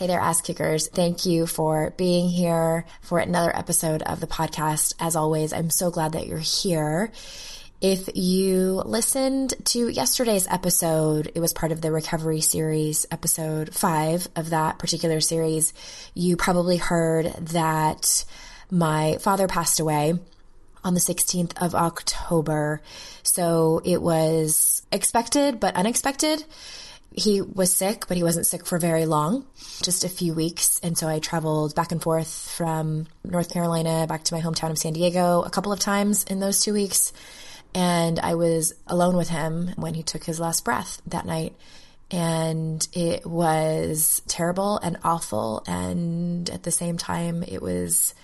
Hey there, ass kickers. Thank you for being here for another episode of the podcast. As always, I'm so glad that you're here. If you listened to yesterday's episode, it was part of the recovery series, episode five of that particular series. You probably heard that my father passed away on the 16th of October. So it was expected, but unexpected he was sick, but he wasn't sick for very long, just a few weeks. And so I traveled back and forth from North Carolina back to my hometown of San Diego a couple of times in those two weeks. And I was alone with him when he took his last breath that night. And it was terrible and awful. And at the same time, it was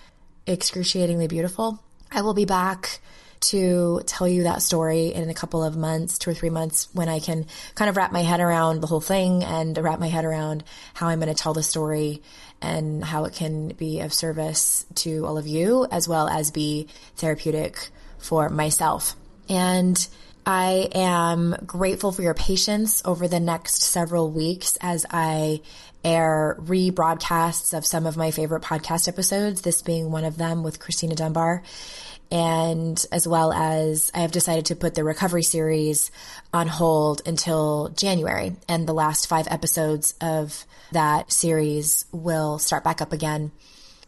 excruciatingly beautiful. I will be back to tell you that story in a couple of months, two or three months, when I can kind of wrap my head around the whole thing and wrap my head around how I'm going to tell the story and how it can be of service to all of you as well as be therapeutic for myself. And I am grateful for your patience over the next several weeks as I air rebroadcasts of some of my favorite podcast episodes, this being one of them with Christina Dunbar and as well as I have decided to put the recovery series on hold until January. And the last five episodes of that series will start back up again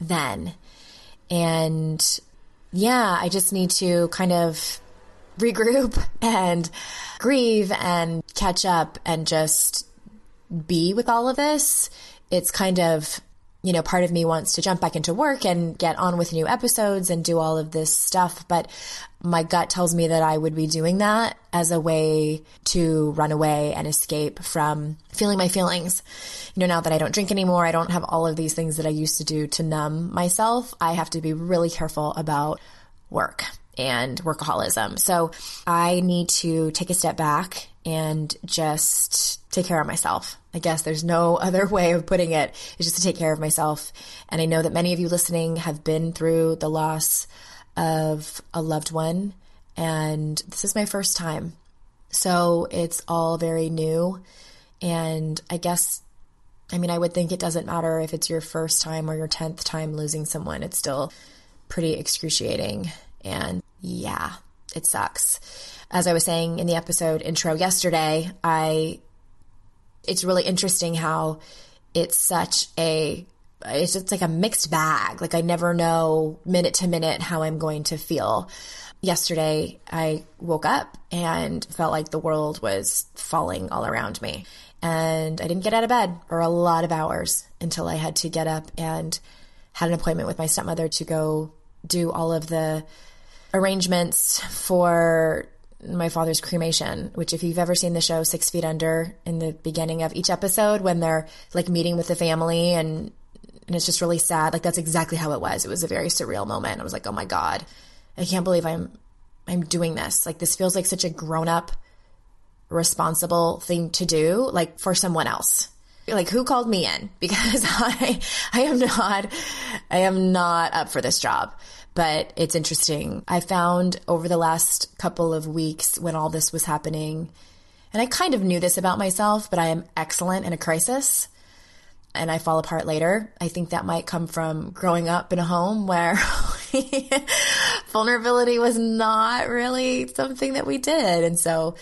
then. And yeah, I just need to kind of regroup and grieve and catch up and just be with all of this. It's kind of you know, part of me wants to jump back into work and get on with new episodes and do all of this stuff. But my gut tells me that I would be doing that as a way to run away and escape from feeling my feelings. You know, now that I don't drink anymore, I don't have all of these things that I used to do to numb myself. I have to be really careful about work and workaholism. So I need to take a step back and just take care of myself. I guess there's no other way of putting it. it. Is just to take care of myself. And I know that many of you listening have been through the loss of a loved one. And this is my first time. So it's all very new. And I guess, I mean, I would think it doesn't matter if it's your first time or your 10th time losing someone. It's still pretty excruciating. And yeah, it sucks. As I was saying in the episode intro yesterday, I it's really interesting how it's such a it's just like a mixed bag. Like I never know minute to minute how I'm going to feel. Yesterday, I woke up and felt like the world was falling all around me. And I didn't get out of bed for a lot of hours until I had to get up and had an appointment with my stepmother to go do all of the arrangements for my father's cremation, which if you've ever seen the show Six Feet Under in the beginning of each episode when they're like meeting with the family and and it's just really sad. Like that's exactly how it was. It was a very surreal moment. I was like, "Oh my god. I can't believe I'm I'm doing this. Like this feels like such a grown up, responsible thing to do, like for someone else. Like who called me in? Because I, I am not, I am not up for this job. But it's interesting. I found over the last couple of weeks when all this was happening, and I kind of knew this about myself, but I am excellent in a crisis and I fall apart later. I think that might come from growing up in a home where vulnerability was not really something that we did. And so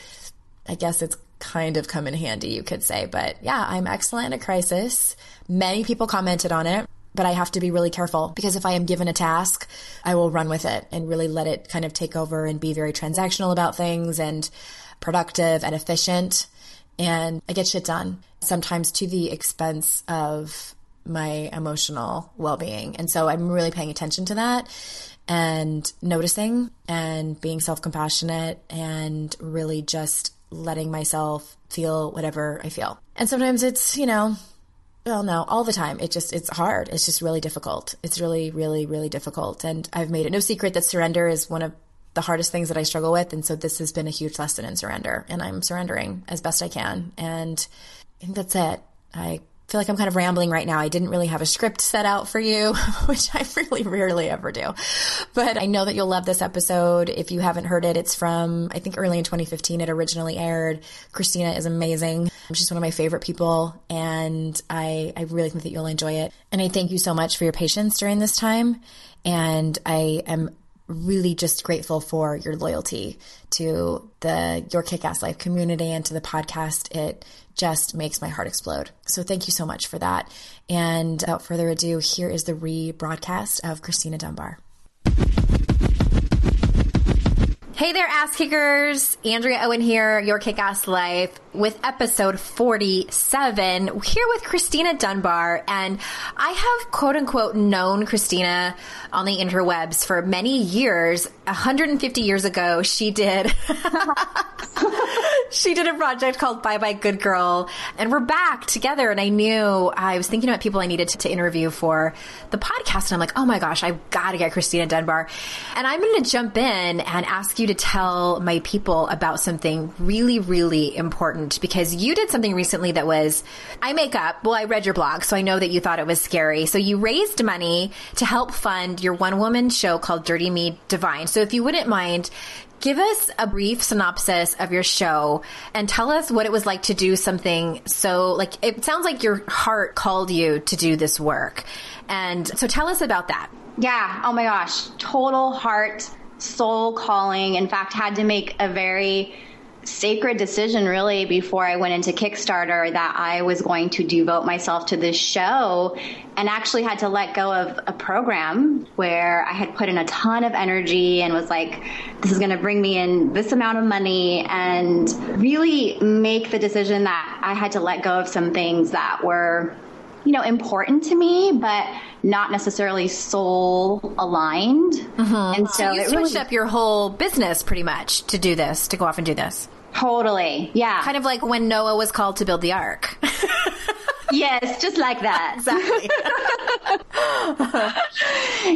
I guess it's kind of come in handy, you could say. But yeah, I'm excellent in a crisis. Many people commented on it, but I have to be really careful because if I am given a task, I will run with it and really let it kind of take over and be very transactional about things and productive and efficient and I get shit done, sometimes to the expense of my emotional well being. And so I'm really paying attention to that and noticing and being self compassionate and really just letting myself feel whatever I feel. And sometimes it's, you know, well, no, all the time. It just, it's hard. It's just really difficult. It's really, really, really difficult. And I've made it no secret that surrender is one of the hardest things that I struggle with. And so this has been a huge lesson in surrender and I'm surrendering as best I can. And I think that's it. I feel like I'm kind of rambling right now. I didn't really have a script set out for you, which I really rarely ever do. But I know that you'll love this episode. If you haven't heard it, it's from, I think early in 2015, it originally aired. Christina is amazing. She's one of my favorite people and I, I really think that you'll enjoy it. And I thank you so much for your patience during this time. And I am really just grateful for your loyalty to the Your Kick Ass Life community and to the podcast. It just makes my heart explode. So thank you so much for that. And without further ado, here is the rebroadcast of Christina Dunbar. Hey there, ass kickers. Andrea Owen here, Your Kick Ass Life, with episode 47, here with Christina Dunbar. And I have quote unquote known Christina on the interwebs for many years. 150 years ago, she did, she did a project called Bye Bye Good Girl. And we're back together. And I knew I was thinking about people I needed to, to interview for the podcast. And I'm like, oh my gosh, I've got to get Christina Dunbar. And I'm going to jump in and ask you to tell my people about something really, really important because you did something recently that was, I make up. Well, I read your blog, so I know that you thought it was scary. So you raised money to help fund your one woman show called Dirty Me Divine. So if you wouldn't mind, give us a brief synopsis of your show and tell us what it was like to do something so like it sounds like your heart called you to do this work and so tell us about that yeah oh my gosh total heart soul calling. In fact, had to make a very sacred decision really before I went into Kickstarter that I was going to devote myself to this show and actually had to let go of a program where I had put in a ton of energy and was like, this is going to bring me in this amount of money and really make the decision that I had to let go of some things that were you know, important to me, but not necessarily soul aligned. Mm-hmm. And so, so you switched really, up your whole business pretty much to do this, to go off and do this. Totally. Yeah. Kind of like when Noah was called to build the ark. yes, just like that. Exactly.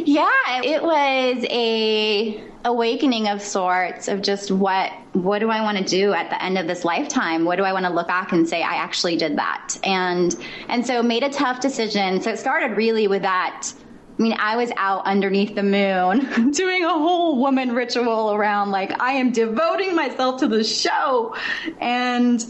yeah, it was a awakening of sorts of just what what do I want to do at the end of this lifetime? What do I want to look back and say I actually did that? And and so made a tough decision. So it started really with that I mean, I was out underneath the moon doing a whole woman ritual around like I am devoting myself to the show. And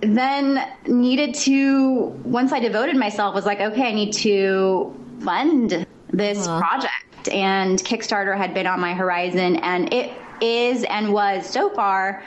then needed to once I devoted myself was like okay, I need to fund this project. And Kickstarter had been on my horizon and it is and was so far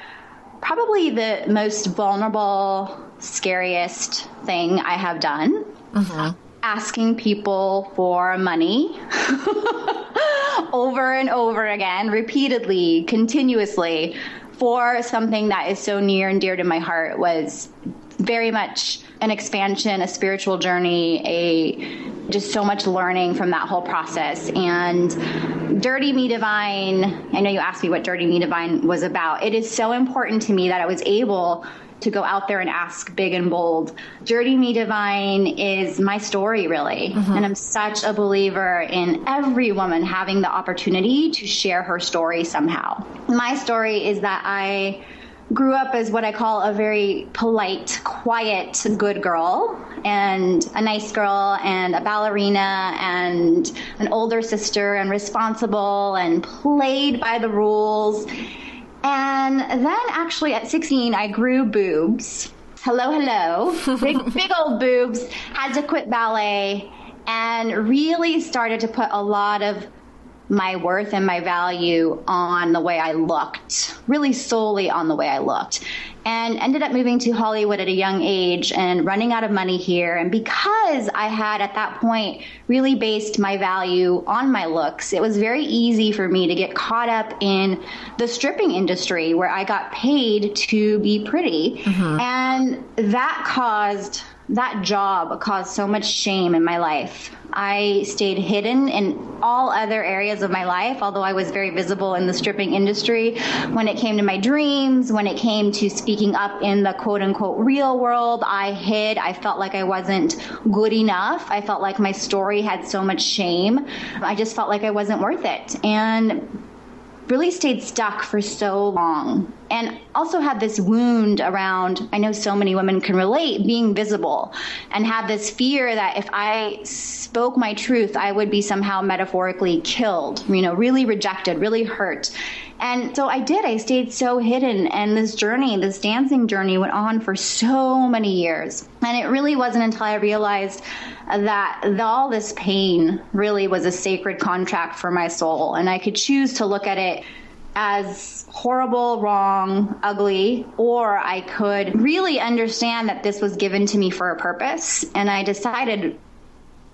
probably the most vulnerable, scariest thing I have done. Uh-huh asking people for money over and over again, repeatedly, continuously, for something that is so near and dear to my heart was very much an expansion, a spiritual journey, a just so much learning from that whole process. And Dirty Me Divine, I know you asked me what Dirty Me Divine was about. It is so important to me that I was able to go out there and ask big and bold. Dirty Me Divine is my story, really. Mm-hmm. And I'm such a believer in every woman having the opportunity to share her story somehow. My story is that I grew up as what I call a very polite, quiet, good girl, and a nice girl, and a ballerina, and an older sister, and responsible, and played by the rules. And then actually at 16, I grew boobs. Hello, hello. big, big old boobs. Had to quit ballet and really started to put a lot of my worth and my value on the way I looked, really solely on the way I looked. And ended up moving to Hollywood at a young age and running out of money here. And because I had at that point really based my value on my looks, it was very easy for me to get caught up in the stripping industry where I got paid to be pretty. Mm-hmm. And that caused that job caused so much shame in my life. I stayed hidden in all other areas of my life, although I was very visible in the stripping industry. When it came to my dreams, when it came to speaking up in the quote unquote real world, I hid. I felt like I wasn't good enough. I felt like my story had so much shame. I just felt like I wasn't worth it. And really stayed stuck for so long and also had this wound around i know so many women can relate being visible and had this fear that if i spoke my truth i would be somehow metaphorically killed you know really rejected really hurt and so I did. I stayed so hidden. And this journey, this dancing journey, went on for so many years. And it really wasn't until I realized that all this pain really was a sacred contract for my soul. And I could choose to look at it as horrible, wrong, ugly, or I could really understand that this was given to me for a purpose. And I decided,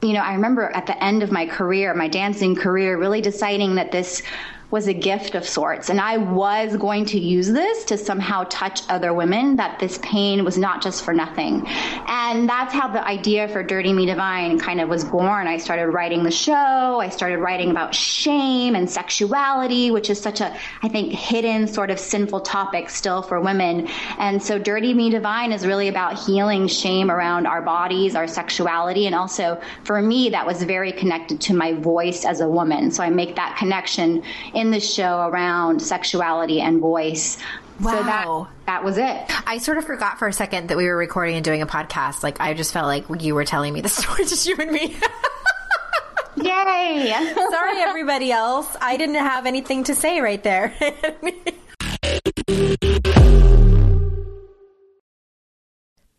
you know, I remember at the end of my career, my dancing career, really deciding that this was a gift of sorts. And I was going to use this to somehow touch other women, that this pain was not just for nothing. And that's how the idea for Dirty Me Divine kind of was born. I started writing the show, I started writing about shame and sexuality, which is such a, I think, hidden sort of sinful topic still for women. And so Dirty Me Divine is really about healing shame around our bodies, our sexuality, and also for me, that was very connected to my voice as a woman. So I make that connection in the show around sexuality and voice. Wow. So that that was it. I sort of forgot for a second that we were recording and doing a podcast. Like I just felt like you were telling me the story, just you and me. Yay! Sorry, everybody else. I didn't have anything to say right there.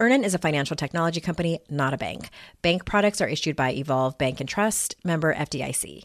Earnin is a financial technology company, not a bank. Bank products are issued by Evolve Bank and Trust, member FDIC.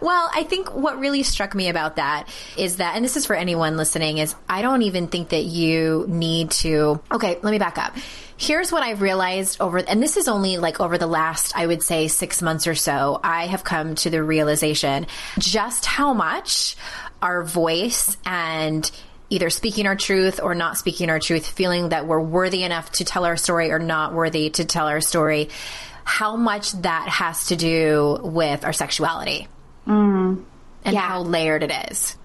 Well, I think what really struck me about that is that, and this is for anyone listening, is I don't even think that you need to. Okay, let me back up. Here's what I've realized over, and this is only like over the last, I would say, six months or so. I have come to the realization just how much our voice and either speaking our truth or not speaking our truth, feeling that we're worthy enough to tell our story or not worthy to tell our story, how much that has to do with our sexuality Mm. and yeah. how layered it is.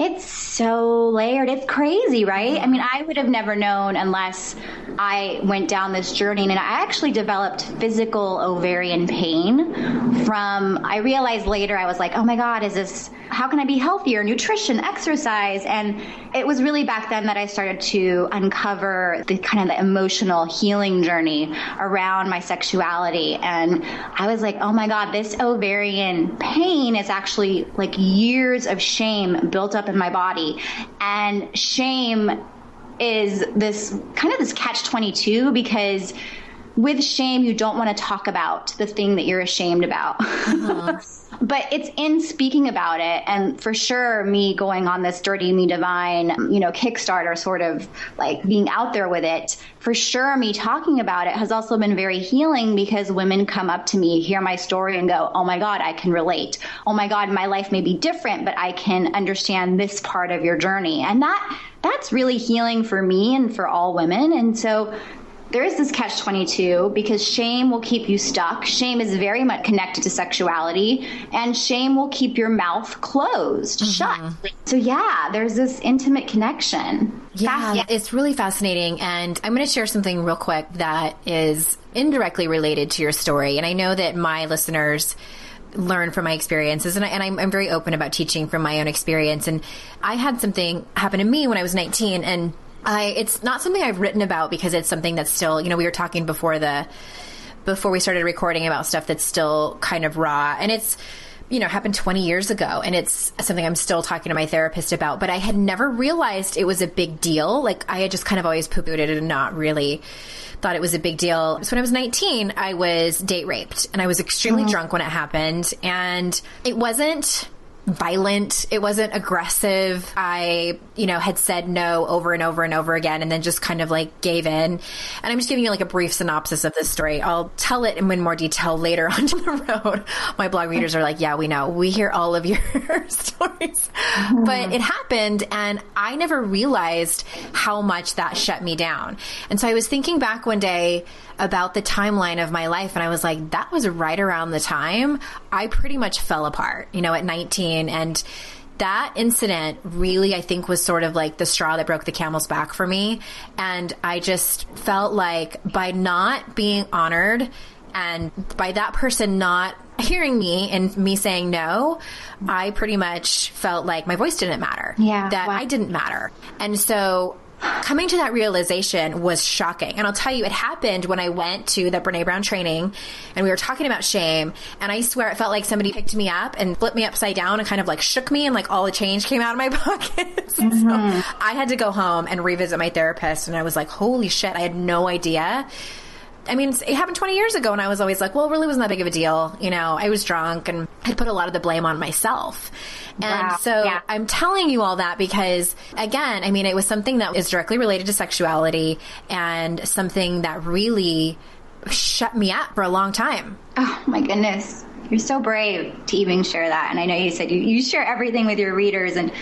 It's so layered. It's crazy, right? I mean, I would have never known unless I went down this journey. And I actually developed physical ovarian pain from, I realized later, I was like, oh my God, is this, how can I be healthier? Nutrition, exercise. And it was really back then that I started to uncover the kind of the emotional healing journey around my sexuality. And I was like, oh my God, this ovarian pain is actually like years of shame built up in my body. And shame is this kind of this catch 22 because with shame, you don't want to talk about the thing that you're ashamed about. Uh-huh. but it's in speaking about it and for sure me going on this dirty me divine you know kickstarter sort of like being out there with it for sure me talking about it has also been very healing because women come up to me hear my story and go oh my god i can relate oh my god my life may be different but i can understand this part of your journey and that that's really healing for me and for all women and so there is this catch 22 because shame will keep you stuck. Shame is very much connected to sexuality, and shame will keep your mouth closed, mm-hmm. shut. So, yeah, there's this intimate connection. Yeah, yeah, it's really fascinating. And I'm going to share something real quick that is indirectly related to your story. And I know that my listeners learn from my experiences and, I, and I'm, I'm very open about teaching from my own experience and i had something happen to me when i was 19 and I it's not something I've written about because it's something that's still, you know, we were talking before the before we started recording about stuff that's still kind of raw and it's you know, happened 20 years ago and it's something I'm still talking to my therapist about, but I had never realized it was a big deal. Like I had just kind of always poo-pooed it and not really thought it was a big deal. So when I was 19, I was date raped and I was extremely mm-hmm. drunk when it happened and it wasn't violent. It wasn't aggressive. I, you know, had said no over and over and over again and then just kind of like gave in. And I'm just giving you like a brief synopsis of this story. I'll tell it in more detail later on the road. My blog readers are like, yeah, we know. We hear all of your stories. Mm-hmm. But it happened and I never realized how much that shut me down. And so I was thinking back one day about the timeline of my life and I was like, that was right around the time I pretty much fell apart, you know, at 19 and that incident really, I think, was sort of like the straw that broke the camel's back for me. And I just felt like by not being honored and by that person not hearing me and me saying no, I pretty much felt like my voice didn't matter. Yeah. That wow. I didn't matter. And so coming to that realization was shocking. And I'll tell you, it happened when I went to the Brene Brown training and we were talking about shame. And I swear it felt like somebody picked me up and flipped me upside down and kind of like shook me and like all the change came out of my pockets. Mm-hmm. So I had to go home and revisit my therapist. And I was like, holy shit, I had no idea I mean, it happened 20 years ago, and I was always like, well, it really wasn't that big of a deal. You know, I was drunk and I'd put a lot of the blame on myself. And wow. so yeah. I'm telling you all that because, again, I mean, it was something that is directly related to sexuality and something that really shut me up for a long time. Oh, my goodness. You're so brave to even share that. And I know you said you, you share everything with your readers and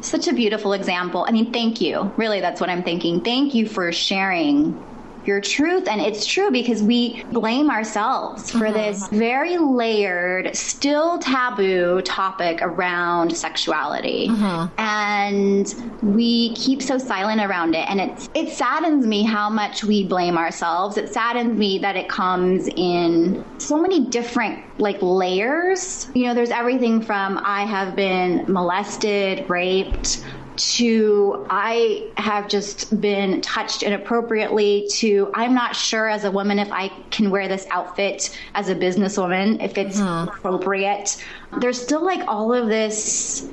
such a beautiful example. I mean, thank you. Really, that's what I'm thinking. Thank you for sharing your truth. And it's true because we blame ourselves for mm-hmm. this very layered, still taboo topic around sexuality. Mm-hmm. And we keep so silent around it. And it's, it saddens me how much we blame ourselves. It saddens me that it comes in so many different like layers. You know, there's everything from I have been molested, raped, to I have just been touched inappropriately to I'm not sure as a woman if I can wear this outfit as a businesswoman, if it's mm-hmm. appropriate. There's still like all of this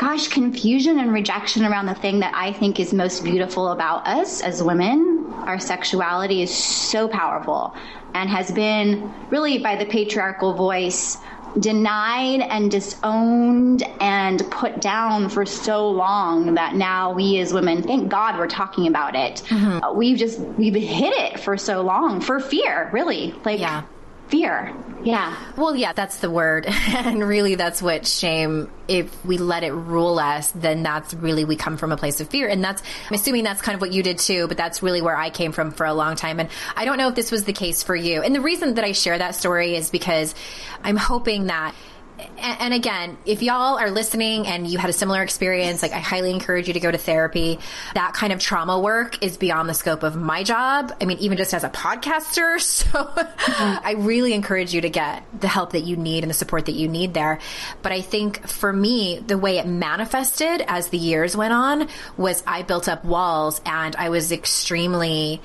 gosh, confusion and rejection around the thing that I think is most beautiful about us as women. Our sexuality is so powerful and has been really by the patriarchal voice denied and disowned and put down for so long that now we as women, thank God we're talking about it. Mm-hmm. Uh, we've just, we've hid it for so long for fear, really. Like, yeah fear. Yeah. Well, yeah, that's the word. and really, that's what shame, if we let it rule us, then that's really, we come from a place of fear. And that's, I'm assuming that's kind of what you did too, but that's really where I came from for a long time. And I don't know if this was the case for you. And the reason that I share that story is because I'm hoping that and again, if y'all are listening and you had a similar experience, like I highly encourage you to go to therapy. That kind of trauma work is beyond the scope of my job. I mean, even just as a podcaster. So mm-hmm. I really encourage you to get the help that you need and the support that you need there. But I think for me, the way it manifested as the years went on was I built up walls and I was extremely,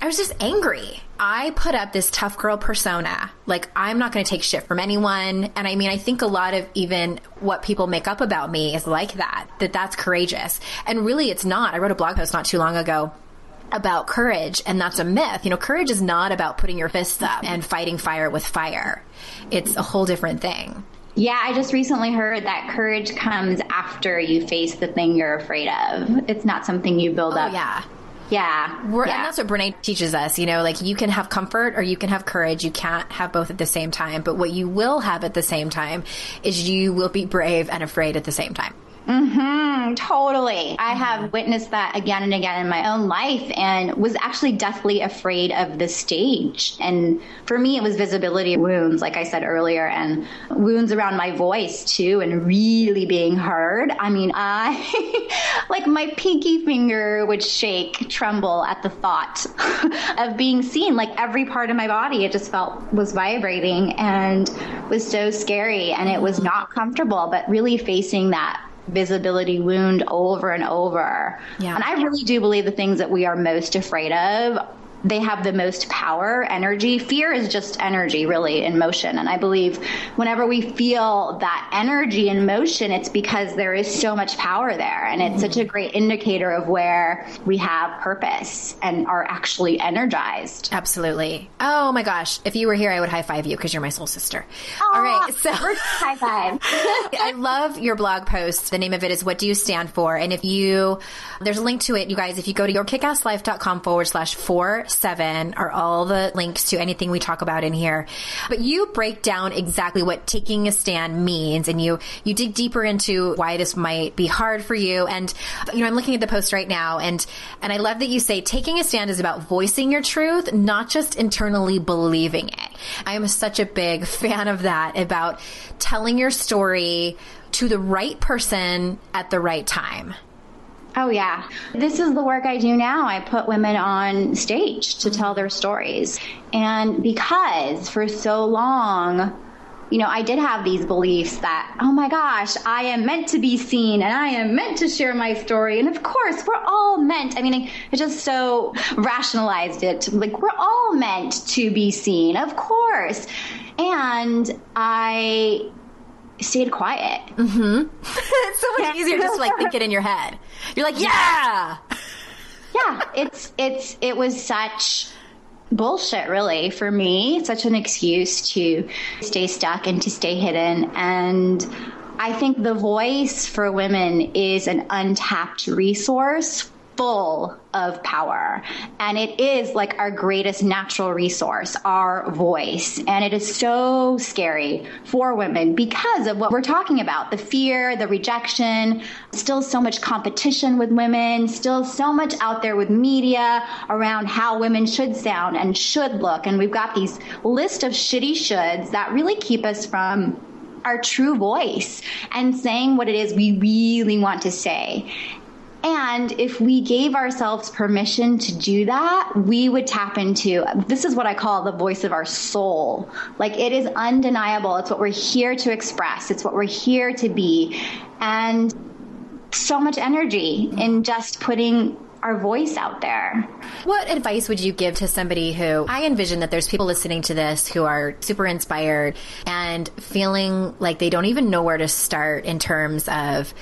I was just angry. I put up this tough girl persona. Like, I'm not going to take shit from anyone. And I mean, I think a lot of even what people make up about me is like that, that that's courageous. And really, it's not. I wrote a blog post not too long ago about courage, and that's a myth. You know, courage is not about putting your fists up and fighting fire with fire, it's a whole different thing. Yeah, I just recently heard that courage comes after you face the thing you're afraid of. It's not something you build oh, up yeah. Yeah. We're, yeah. And that's what Brene teaches us. You know, like you can have comfort or you can have courage. You can't have both at the same time. But what you will have at the same time is you will be brave and afraid at the same time. Mm-hmm, totally. I have witnessed that again and again in my own life and was actually deathly afraid of the stage. And for me, it was visibility wounds, like I said earlier, and wounds around my voice too, and really being heard. I mean, I, like my pinky finger would shake, tremble at the thought of being seen. Like every part of my body, it just felt was vibrating and was so scary and it was not comfortable, but really facing that visibility wound over and over. Yeah. And I really do believe the things that we are most afraid of they have the most power, energy. Fear is just energy, really, in motion. And I believe whenever we feel that energy in motion, it's because there is so much power there. And it's such a great indicator of where we have purpose and are actually energized. Absolutely. Oh my gosh. If you were here, I would high five you because you're my soul sister. Aww, All right. So high five. I love your blog post. The name of it is What Do You Stand For? And if you, there's a link to it, you guys, if you go to yourkickasslife.com forward slash four seven are all the links to anything we talk about in here. But you break down exactly what taking a stand means and you, you dig deeper into why this might be hard for you. And, you know, I'm looking at the post right now and, and I love that you say taking a stand is about voicing your truth, not just internally believing it. I am such a big fan of that about telling your story to the right person at the right time. Oh, yeah. This is the work I do now. I put women on stage to tell their stories. And because for so long, you know, I did have these beliefs that, oh my gosh, I am meant to be seen and I am meant to share my story. And of course, we're all meant. I mean, I just so rationalized it. Like, we're all meant to be seen, of course. And I stayed quiet. Mm-hmm. it's so much easier just to like think it in your head. You're like, yeah, yeah. It's it's it was such bullshit, really, for me. Such an excuse to stay stuck and to stay hidden. And I think the voice for women is an untapped resource full of power. And it is like our greatest natural resource, our voice. And it is so scary for women because of what we're talking about the fear, the rejection, still so much competition with women, still so much out there with media around how women should sound and should look. And we've got these list of shitty shoulds that really keep us from our true voice and saying what it is we really want to say. And if we gave ourselves permission to do that, we would tap into this is what I call the voice of our soul. Like it is undeniable. It's what we're here to express, it's what we're here to be. And so much energy in just putting our voice out there. What advice would you give to somebody who I envision that there's people listening to this who are super inspired and feeling like they don't even know where to start in terms of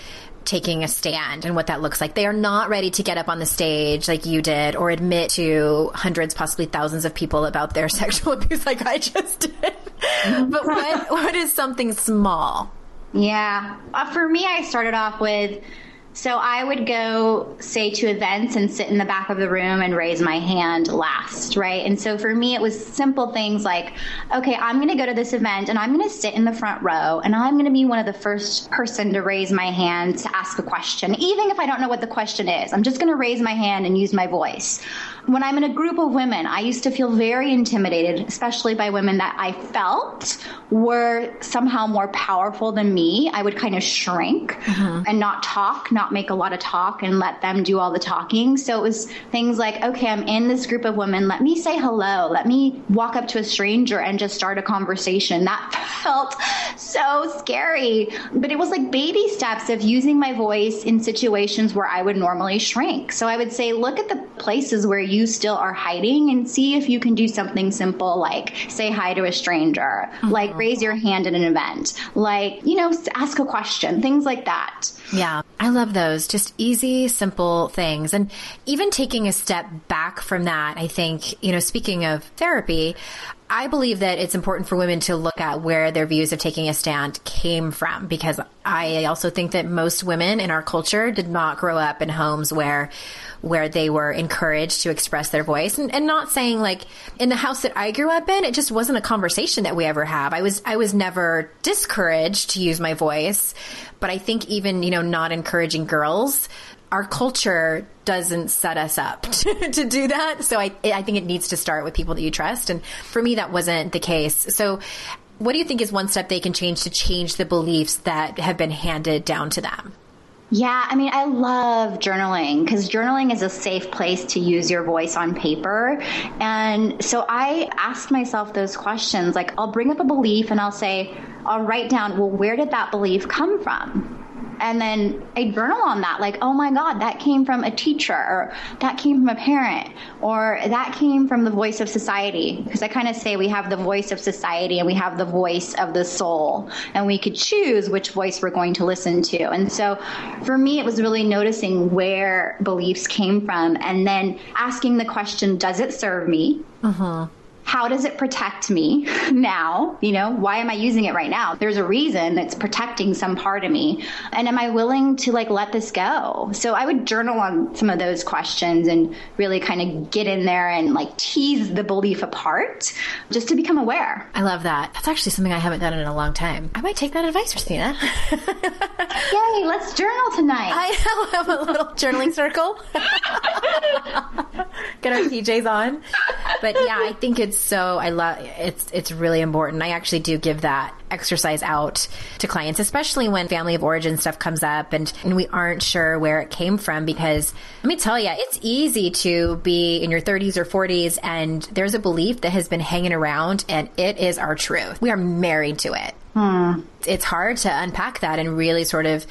taking a stand and what that looks like. They are not ready to get up on the stage like you did or admit to hundreds, possibly thousands of people about their sexual abuse like I just did. but what what is something small? Yeah. Uh, for me, I started off with so I would go, say, to events and sit in the back of the room and raise my hand last, right? And so for me, it was simple things like, okay, I'm going to go to this event and I'm going to sit in the front row and I'm going to be one of the first person to raise my hand to ask a question, even if I don't know what the question is. I'm just going to raise my hand and use my voice. When I'm in a group of women, I used to feel very intimidated, especially by women that I felt were somehow more powerful than me. I would kind of shrink mm-hmm. and not talk, not make a lot of talk and let them do all the talking. So it was things like, okay, I'm in this group of women. Let me say hello. Let me walk up to a stranger and just start a conversation. That felt so scary. But it was like baby steps of using my voice in situations where I would normally shrink. So I would say, look at the places where you still are hiding and see if you can do something simple like say hi to a stranger, mm-hmm. like raise your hand at an event, like, you know, ask a question, things like that. Yeah, I love those. Just easy, simple things. And even taking a step back from that, I think, you know, speaking of therapy, I believe that it's important for women to look at where their views of taking a stand came from because I also think that most women in our culture did not grow up in homes where where they were encouraged to express their voice and, and not saying like in the house that I grew up in it just wasn't a conversation that we ever have. I was I was never discouraged to use my voice, but I think even, you know, not encouraging girls our culture doesn't set us up to, to, do that. So I, I think it needs to start with people that you trust. And for me, that wasn't the case. So what do you think is one step they can change to change the beliefs that have been handed down to them? Yeah, I mean, I love journaling because journaling is a safe place to use your voice on paper. And so I asked myself those questions. Like, I'll bring up a belief and I'll say, I'll write down, well, where did that belief come from? And then I journal on that, like, oh my God, that came from a teacher, or that came from a parent, or that came from the voice of society. Because I kind of say we have the voice of society and we have the voice of the soul, and we could choose which voice we're going to listen to. And so for me, it was really noticing where beliefs came from and then asking the question, does it serve me? Uh-huh how does it protect me now? You know, why am I using it right now? There's a reason it's protecting some part of me. And am I willing to like let this go? So I would journal on some of those questions and really kind of get in there and like tease the belief apart just to become aware. I love that. That's actually something I haven't done in a long time. I might take that advice, Christina. Yay, let's journal tonight. I have a little journaling circle. Get our PJs on. But yeah, I think it's so I love it's it's really important. I actually do give that exercise out to clients, especially when family of origin stuff comes up and, and we aren't sure where it came from because let me tell you, it's easy to be in your 30s or 40s and there's a belief that has been hanging around and it is our truth. We are married to it. Hmm. It's hard to unpack that and really sort of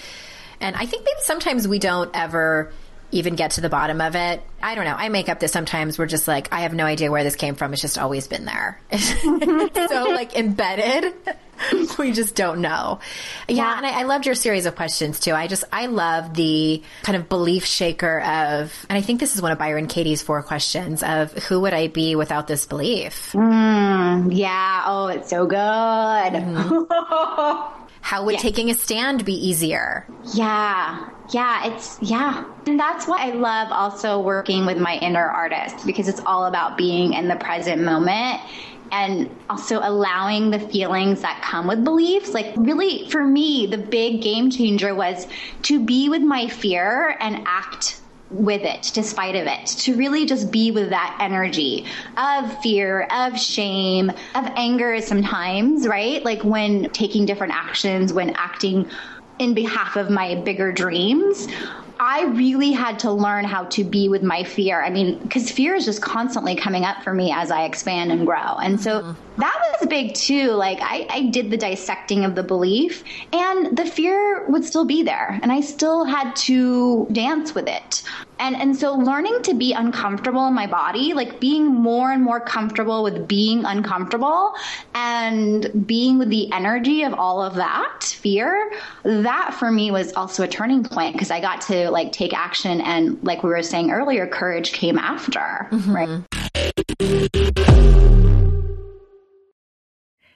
and I think maybe sometimes we don't ever even get to the bottom of it. I don't know. I make up this sometimes. We're just like, I have no idea where this came from. It's just always been there. so like embedded. we just don't know. Yeah, yeah. and I, I, loved your series of questions too. I just I love the kind of belief shaker of, and I think this is one of Byron Katie's four questions of who would I be without this belief? Mm, yeah. Oh, it's so good. Mm-hmm. How would taking a stand be easier? Yeah. Yeah, it's, yeah. And that's why I love also working with my inner artist because it's all about being in the present moment and also allowing the feelings that come with beliefs. Like, really, for me, the big game changer was to be with my fear and act with it, despite of it, to really just be with that energy of fear, of shame, of anger sometimes, right? Like when taking different actions, when acting in behalf of my bigger dreams. I really had to learn how to be with my fear. I mean, because fear is just constantly coming up for me as I expand and grow. And so mm-hmm. that was big too. Like I, I did the dissecting of the belief and the fear would still be there. And I still had to dance with it. And, and so learning to be uncomfortable in my body, like being more and more comfortable with being uncomfortable and being with the energy of all of that fear, that for me was also a turning point because I got to like take action and like we were saying earlier, courage came after, mm-hmm. right?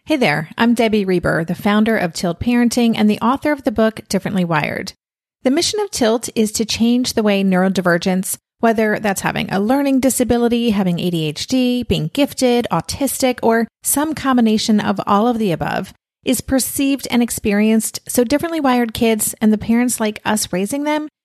Hey there, I'm Debbie Reber, the founder of Tilt Parenting and the author of the book Differently Wired. The mission of Tilt is to change the way neurodivergence, whether that's having a learning disability, having ADHD, being gifted, autistic, or some combination of all of the above, is perceived and experienced so differently wired kids and the parents like us raising them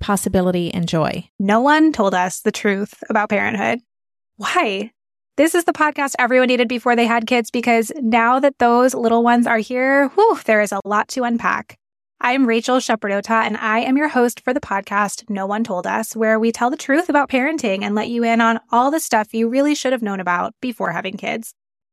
possibility, and joy. No one told us the truth about parenthood. Why? This is the podcast everyone needed before they had kids because now that those little ones are here, whew, there is a lot to unpack. I'm Rachel Shepardota, and I am your host for the podcast No One Told Us, where we tell the truth about parenting and let you in on all the stuff you really should have known about before having kids.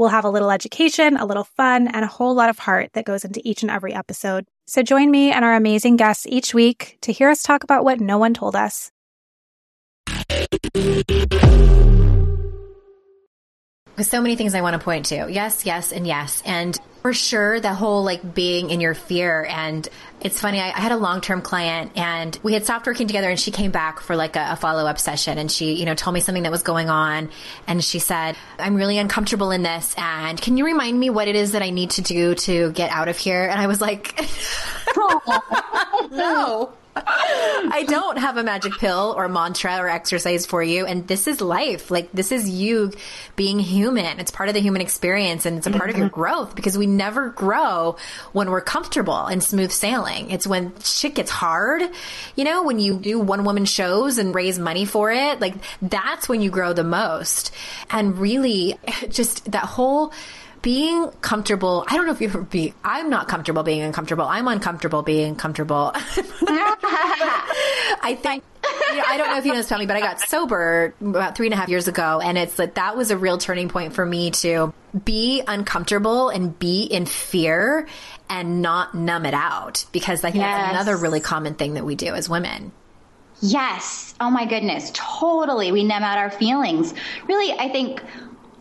We'll have a little education, a little fun, and a whole lot of heart that goes into each and every episode. So join me and our amazing guests each week to hear us talk about what no one told us. So many things I want to point to. Yes, yes, and yes. And for sure, the whole like being in your fear. And it's funny, I, I had a long term client and we had stopped working together and she came back for like a, a follow up session and she, you know, told me something that was going on. And she said, I'm really uncomfortable in this. And can you remind me what it is that I need to do to get out of here? And I was like. I don't have a magic pill or mantra or exercise for you. And this is life. Like, this is you being human. It's part of the human experience and it's a part mm-hmm. of your mm-hmm. growth because we never grow when we're comfortable and smooth sailing. It's when shit gets hard, you know, when you do one woman shows and raise money for it. Like, that's when you grow the most. And really, just that whole, being comfortable. I don't know if you ever be. I'm not comfortable being uncomfortable. I'm uncomfortable being comfortable. I think. You know, I don't know if you know this me, but I got sober about three and a half years ago, and it's like that was a real turning point for me to be uncomfortable and be in fear and not numb it out because I think yes. that's another really common thing that we do as women. Yes. Oh my goodness. Totally. We numb out our feelings. Really, I think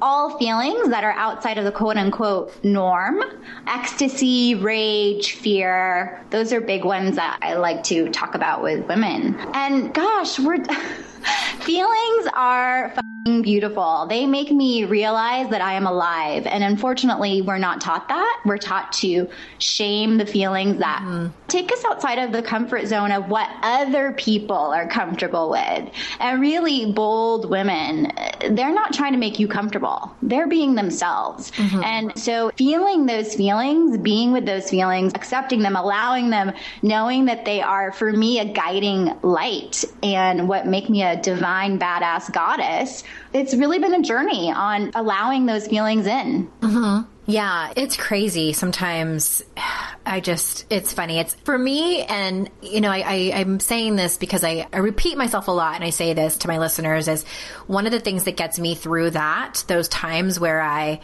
all feelings that are outside of the quote unquote norm ecstasy, rage, fear those are big ones that I like to talk about with women. And gosh, we're feelings are. beautiful. They make me realize that I am alive. And unfortunately, we're not taught that. We're taught to shame the feelings that mm-hmm. take us outside of the comfort zone of what other people are comfortable with. And really bold women, they're not trying to make you comfortable. They're being themselves. Mm-hmm. And so feeling those feelings, being with those feelings, accepting them, allowing them, knowing that they are for me a guiding light and what make me a divine badass goddess it's really been a journey on allowing those feelings in. Mm-hmm. Yeah, it's crazy. Sometimes I just, it's funny. It's for me, and you know, I, I, am saying this because I, I repeat myself a lot, and I say this to my listeners is one of the things that gets me through that, those times where I,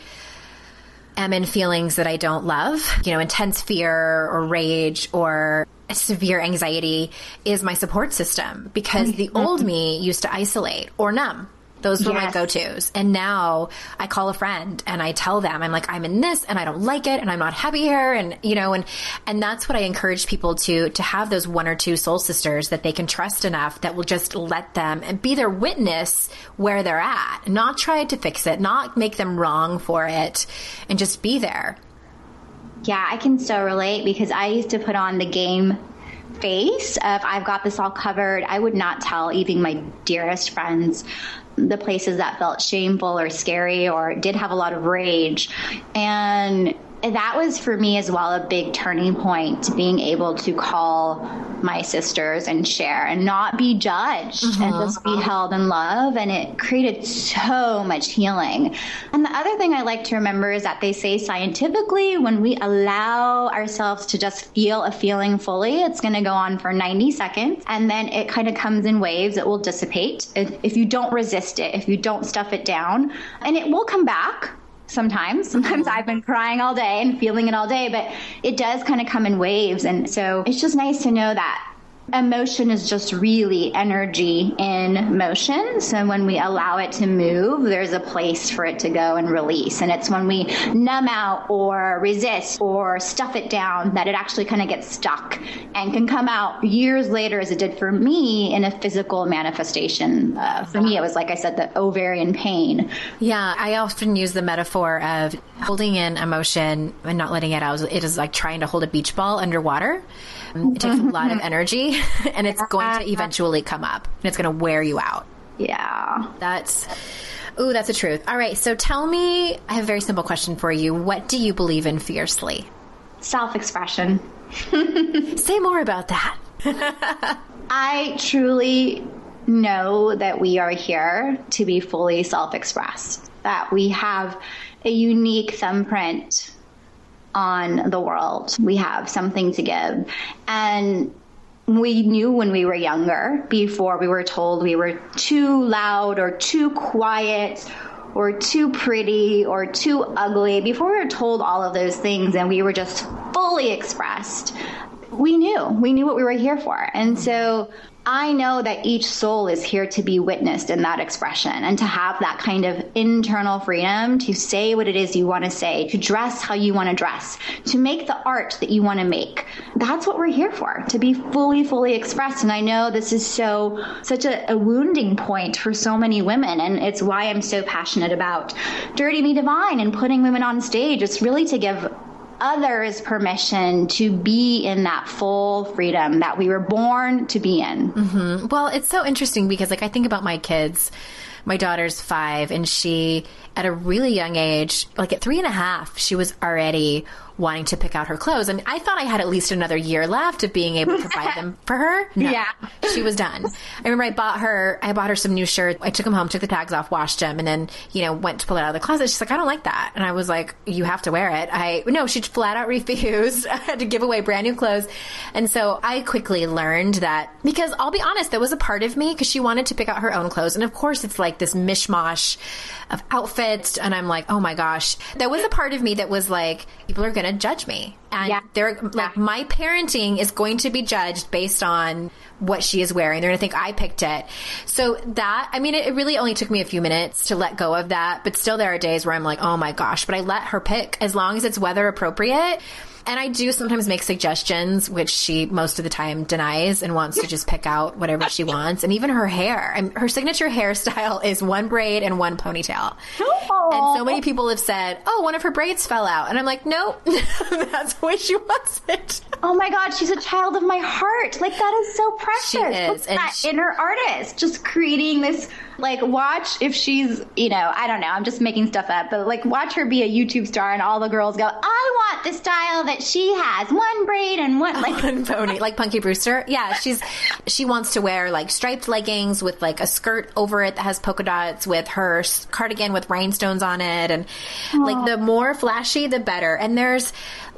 am in feelings that I don't love, you know, intense fear or rage or severe anxiety is my support system because the mm-hmm. old me used to isolate or numb those were yes. my go-tos. And now I call a friend and I tell them, I'm like, I'm in this and I don't like it and I'm not happy here. And, you know, and, and that's what I encourage people to, to have those one or two soul sisters that they can trust enough that will just let them and be their witness where they're at, not try to fix it, not make them wrong for it and just be there. Yeah, I can so relate because I used to put on the game face of I've got this all covered. I would not tell even my dearest friends the places that felt shameful or scary or did have a lot of rage. And that was for me as well a big turning point being able to call my sisters and share and not be judged mm-hmm. and just be held in love and it created so much healing. And the other thing i like to remember is that they say scientifically when we allow ourselves to just feel a feeling fully it's going to go on for 90 seconds and then it kind of comes in waves. It will dissipate if, if you don't resist it if you don't stuff it down and it will come back sometimes. Sometimes I've been crying all day and feeling it all day, but it does kind of come in waves. And so it's just nice to know that emotion is just really energy in motion. So when we allow it to move, there's a place for it to go and release. And it's when we numb out or resist or stuff it down that it actually kind of gets stuck and can come out years later, as it did for me, in a physical manifestation. Uh, for me, it was like I said, the ovarian pain. Yeah, I often use the metaphor of holding in emotion and not letting it out. It is like trying to hold a beach ball underwater. It takes a lot of energy and it's going to eventually come up and it's going to wear you out. Yeah. That's, ooh, that's the truth. All right. So tell me, I have a very simple question for you. What do you believe in fiercely? Self expression. Say more about that. I truly know that we are here to be fully self expressed, that we have a unique thumbprint on the world. We have something to give. And we knew when we were younger, before we were told we were too loud or too quiet or too pretty or too ugly, before we were told all of those things and we were just fully expressed, we knew. We knew what we were here for. And so I know that each soul is here to be witnessed in that expression and to have that kind of internal freedom to say what it is you want to say, to dress how you want to dress, to make the art that you want to make. That's what we're here for, to be fully, fully expressed. And I know this is so, such a, a wounding point for so many women. And it's why I'm so passionate about Dirty Me Divine and putting women on stage. It's really to give others permission to be in that full freedom that we were born to be in. Mm-hmm. Well, it's so interesting because, like, I think about my kids. My daughter's five, and she, at a really young age, like at three and a half, she was already wanting to pick out her clothes. And I thought I had at least another year left of being able to buy them for her. No, yeah. She was done. I remember I bought her, I bought her some new shirts. I took them home, took the tags off, washed them, and then, you know, went to pull it out of the closet. She's like, I don't like that. And I was like, you have to wear it. I, no, she flat out refused. I had to give away brand new clothes. And so I quickly learned that because I'll be honest, there was a part of me because she wanted to pick out her own clothes. And of course, it's like this mishmash of outfits. And I'm like, oh my gosh. There was a part of me that was like, people are going to judge me and yeah. they're like my parenting is going to be judged based on what she is wearing. They're going to think I picked it. So that, I mean, it, it, really only took me a few minutes to let go of that, but still there are days where I'm like, oh my gosh, but I let her pick as long as it's weather appropriate. And I do sometimes make suggestions, which she most of the time denies and wants to just pick out whatever she wants. And even her hair, and her signature hairstyle is one braid and one ponytail. And so many people have said, "Oh, one of her braids fell out," and I'm like, "Nope, that's the way she wants it." Oh my God, she's a child of my heart. Like that is so precious. She is, Look and that she- inner artist just creating this. Like, watch if she's, you know, I don't know. I'm just making stuff up, but like, watch her be a YouTube star, and all the girls go, "I want the style that she has, one braid and one like." One pony, like Punky Brewster. Yeah, she's she wants to wear like striped leggings with like a skirt over it that has polka dots, with her cardigan with rhinestones on it, and like the more flashy, the better. And there's,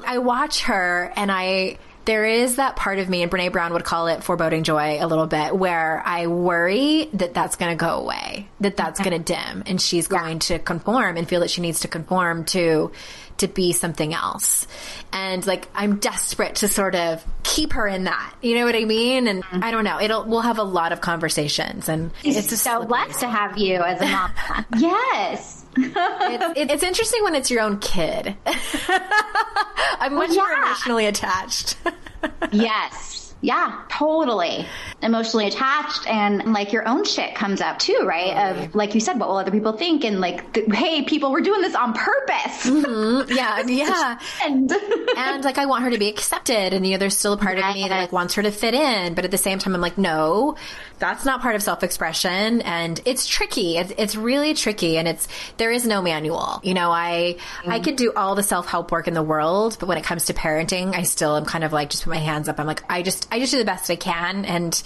I watch her, and I. There is that part of me, and Brene Brown would call it foreboding joy a little bit, where I worry that that's going to go away, that that's going to dim, and she's going to conform and feel that she needs to conform to to be something else. And like I'm desperate to sort of keep her in that. You know what I mean? And mm-hmm. I don't know. It'll we'll have a lot of conversations and It's a so blessed to have you as a mom. yes. It's, it- it's interesting when it's your own kid. I'm much more yeah. emotionally attached. yes. Yeah, totally. Emotionally attached and like your own shit comes up too, right? Of like you said, what will other people think? And like, hey, people, we're doing this on purpose. Mm-hmm. yeah, yeah. and and like I want her to be accepted, and you know, there's still a part of me that like wants her to fit in, but at the same time, I'm like, no, that's not part of self-expression, and it's tricky. It's, it's really tricky, and it's there is no manual. You know, I I mm. could do all the self-help work in the world, but when it comes to parenting, I still am kind of like just put my hands up. I'm like, I just I just do the best I can, and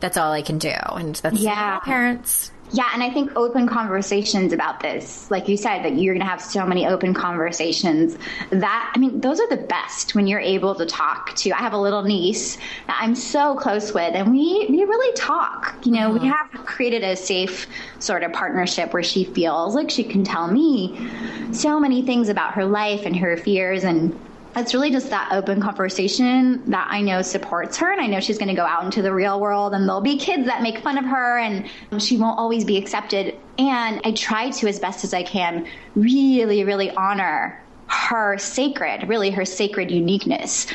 that's all I can do, and that's Yeah. parents. Yeah, and I think open conversations about this, like you said, that you're going to have so many open conversations. That I mean, those are the best when you're able to talk to. I have a little niece that I'm so close with, and we we really talk. You know, we mm-hmm. have created a safe sort of partnership where she feels like she can tell me so many things about her life and her fears and it's really just that open conversation that I know supports her. And I know she's going to go out into the real world and there'll be kids that make fun of her and she won't always be accepted. And I try to, as best as I can, really, really honor her sacred, really her sacred uniqueness.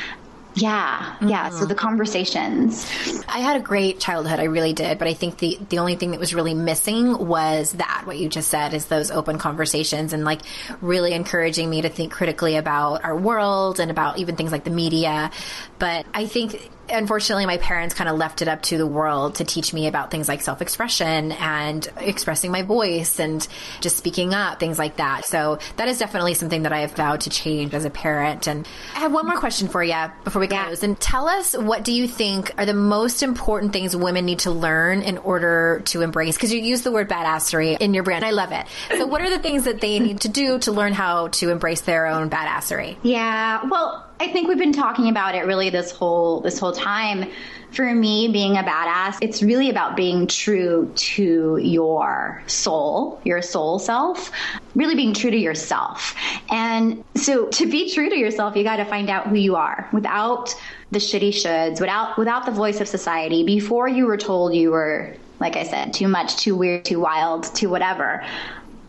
Yeah, yeah. So the mm-hmm. conversations. I had a great childhood. I really did. But I think the, the only thing that was really missing was that, what you just said, is those open conversations and like really encouraging me to think critically about our world and about even things like the media. But I think unfortunately my parents kind of left it up to the world to teach me about things like self-expression and expressing my voice and just speaking up things like that. So that is definitely something that i have vowed to change as a parent. And i have one more question for you before we close. And tell us what do you think are the most important things women need to learn in order to embrace because you use the word badassery in your brand. I love it. So what are the things that they need to do to learn how to embrace their own badassery? Yeah, well, I think we've been talking about it really this whole this whole time. For me, being a badass, it's really about being true to your soul, your soul self, really being true to yourself. And so to be true to yourself, you got to find out who you are without the shitty shoulds, without without the voice of society. Before you were told you were like I said, too much, too weird, too wild, too whatever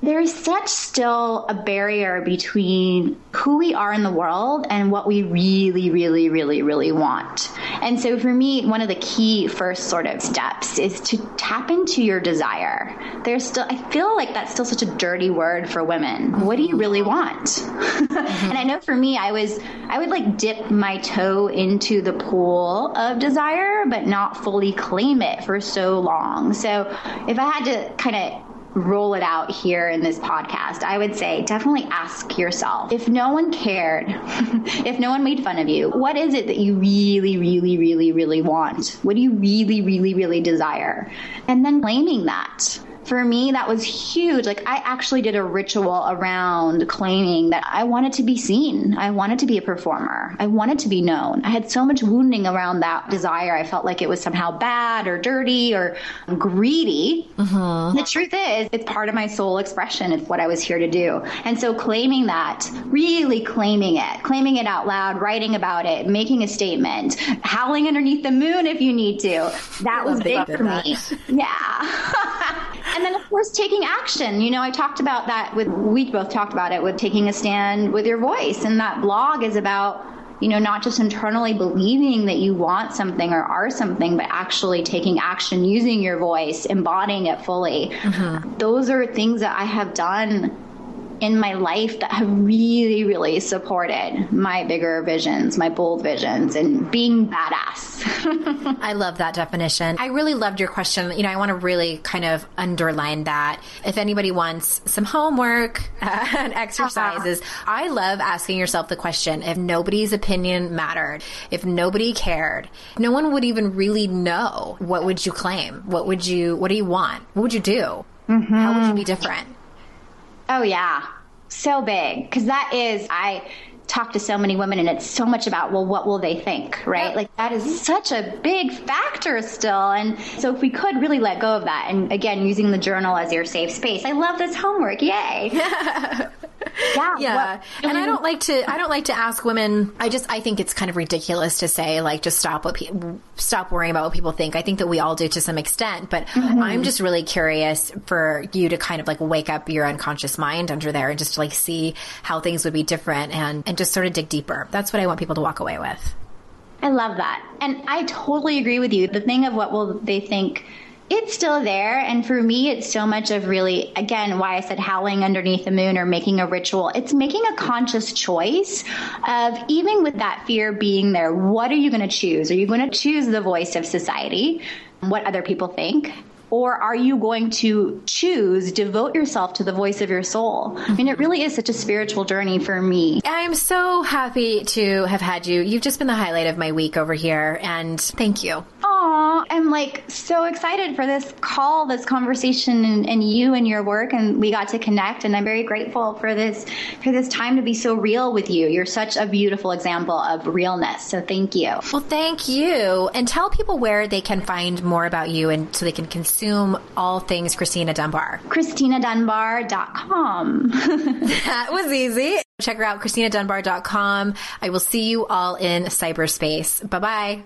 there is such still a barrier between who we are in the world and what we really, really, really, really want. And so for me, one of the key first sort of steps is to tap into your desire. There's still, I feel like that's still such a dirty word for women. What do you really want? and I know for me, I was, I would like dip my toe into the pool of desire, but not fully claim it for so long. So if I had to kind of roll it out here in this podcast, I would say definitely ask yourself if no one cared, if no one made fun of you, what is it that you really, really, really, really want? What do you really, really, really desire? And then claiming that. For me, that was huge. Like, I actually did a ritual around claiming that I wanted to be seen. I wanted to be a performer. I wanted to be known. I had so much wounding around that desire. I felt like it was somehow bad or dirty or greedy. The truth is, it's part of my soul expression. It's what I was here to do. And so claiming that, really claiming it, claiming it out loud, writing about it, making a statement, howling underneath the moon if you need to. That was love that you big for that. me. Yeah. and then of course taking action. You know, I talked about that with we both talked about it with taking a stand with your voice. And that blog is about you know, not just internally believing that you want something or are something, but actually taking action, using your voice, embodying it fully. Mm-hmm. Those are things that I have done in my life that have really, really supported my bigger visions, my bold visions, and being badass. I love that definition. I really loved your question. You know, I want to really kind of underline that. If anybody wants some homework and exercises, uh-huh. I love asking yourself the question if nobody's opinion mattered, if nobody cared, no one would even really know what would you claim? What would you, what do you want? What would you do? Mm-hmm. How would you be different? Oh, yeah. So big. Because that is, I talk to so many women and it's so much about, well, what will they think, right? Like that is such a big factor still. And so if we could really let go of that, and again, using the journal as your safe space, I love this homework. Yay. yeah yeah. and i don't like to i don't like to ask women i just i think it's kind of ridiculous to say like just stop what pe- stop worrying about what people think. I think that we all do to some extent but mm-hmm. i'm just really curious for you to kind of like wake up your unconscious mind under there and just like see how things would be different and and just sort of dig deeper. That's what i want people to walk away with. I love that. And i totally agree with you. The thing of what will they think it's still there. And for me, it's so much of really, again, why I said howling underneath the moon or making a ritual. It's making a conscious choice of even with that fear being there, what are you going to choose? Are you going to choose the voice of society? What other people think? Or are you going to choose, devote yourself to the voice of your soul? I mean, it really is such a spiritual journey for me. I'm so happy to have had you. You've just been the highlight of my week over here, and thank you. Aw, I'm like so excited for this call, this conversation, and, and you and your work, and we got to connect. And I'm very grateful for this for this time to be so real with you. You're such a beautiful example of realness. So thank you. Well, thank you, and tell people where they can find more about you, and so they can consume all things Christina Dunbar. ChristinaDunbar.com. that was easy. Check her out, ChristinaDunbar.com. I will see you all in cyberspace. Bye bye.